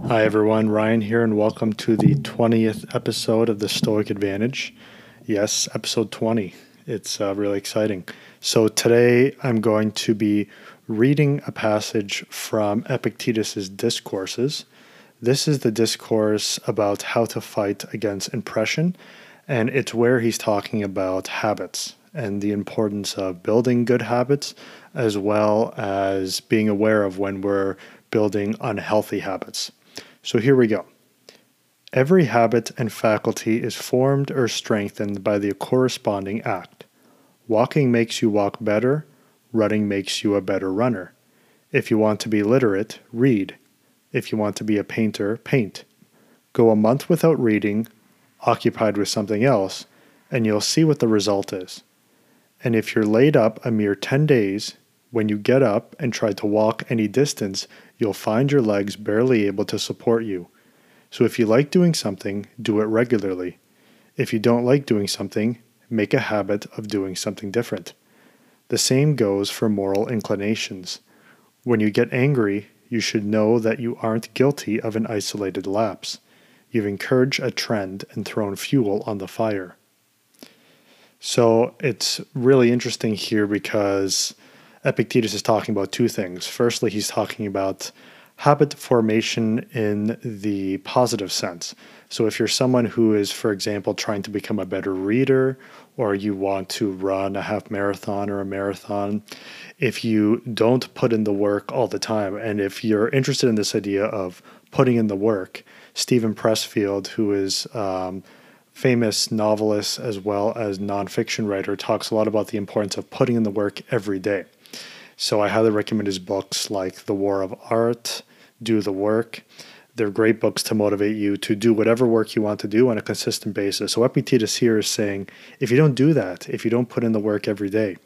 Hi, everyone. Ryan here, and welcome to the 20th episode of the Stoic Advantage. Yes, episode 20. It's uh, really exciting. So, today I'm going to be reading a passage from Epictetus's Discourses. This is the discourse about how to fight against impression, and it's where he's talking about habits and the importance of building good habits as well as being aware of when we're building unhealthy habits. So here we go. Every habit and faculty is formed or strengthened by the corresponding act. Walking makes you walk better, running makes you a better runner. If you want to be literate, read. If you want to be a painter, paint. Go a month without reading, occupied with something else, and you'll see what the result is. And if you're laid up a mere 10 days, when you get up and try to walk any distance, you'll find your legs barely able to support you. So if you like doing something, do it regularly. If you don't like doing something, make a habit of doing something different. The same goes for moral inclinations. When you get angry, you should know that you aren't guilty of an isolated lapse. You've encouraged a trend and thrown fuel on the fire. So it's really interesting here because Epictetus is talking about two things. Firstly, he's talking about habit formation in the positive sense. So, if you're someone who is, for example, trying to become a better reader, or you want to run a half marathon or a marathon, if you don't put in the work all the time, and if you're interested in this idea of putting in the work, Steven Pressfield, who is um, famous novelist as well as nonfiction writer, talks a lot about the importance of putting in the work every day. So I highly recommend his books like The War of Art, Do the Work. They're great books to motivate you to do whatever work you want to do on a consistent basis. So Epictetus here is saying if you don't do that, if you don't put in the work every day,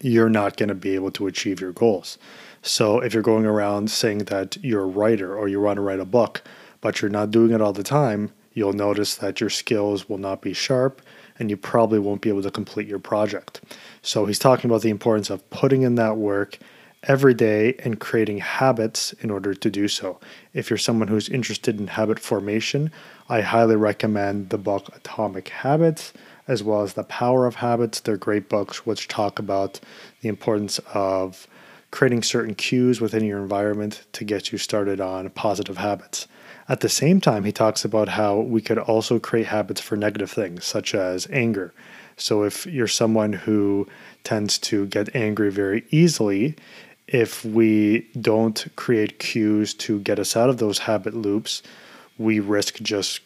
you're not going to be able to achieve your goals. So if you're going around saying that you're a writer or you want to write a book, but you're not doing it all the time, you'll notice that your skills will not be sharp and you probably won't be able to complete your project. So he's talking about the importance of putting in that work every day and creating habits in order to do so. If you're someone who's interested in habit formation, I highly recommend the book Atomic Habits as well as The Power of Habits. They're great books which talk about the importance of creating certain cues within your environment to get you started on positive habits. At the same time, he talks about how we could also create habits for negative things, such as anger. So, if you're someone who tends to get angry very easily, if we don't create cues to get us out of those habit loops, we risk just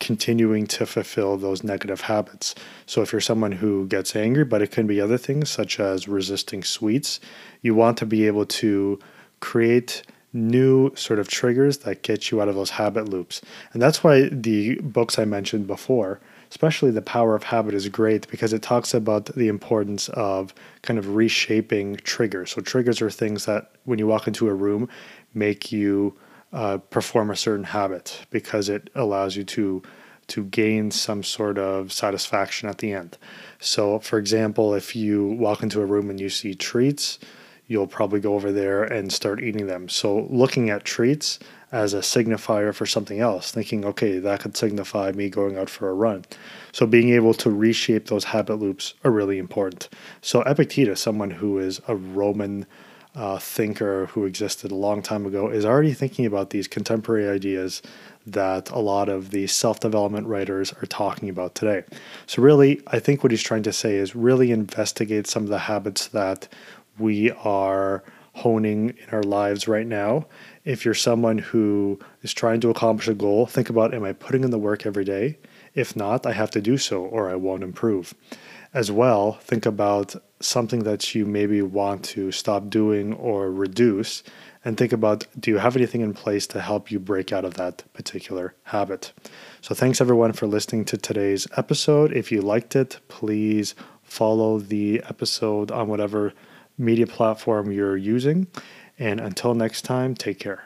continuing to fulfill those negative habits. So, if you're someone who gets angry, but it can be other things such as resisting sweets, you want to be able to create new sort of triggers that get you out of those habit loops. And that's why the books I mentioned before, especially The Power of Habit, is great because it talks about the importance of kind of reshaping triggers. So, triggers are things that when you walk into a room make you uh, perform a certain habit because it allows you to to gain some sort of satisfaction at the end. So, for example, if you walk into a room and you see treats, you'll probably go over there and start eating them. So, looking at treats as a signifier for something else, thinking, okay, that could signify me going out for a run. So, being able to reshape those habit loops are really important. So, Epictetus, someone who is a Roman uh, thinker who existed a long time ago, is already thinking about these contemporary ideas that a lot of the self development writers are talking about today. So, really, I think what he's trying to say is really investigate some of the habits that we are honing in our lives right now. If you're someone who is trying to accomplish a goal, think about am I putting in the work every day? If not, I have to do so or I won't improve. As well, think about something that you maybe want to stop doing or reduce and think about do you have anything in place to help you break out of that particular habit. So, thanks everyone for listening to today's episode. If you liked it, please follow the episode on whatever media platform you're using. And until next time, take care.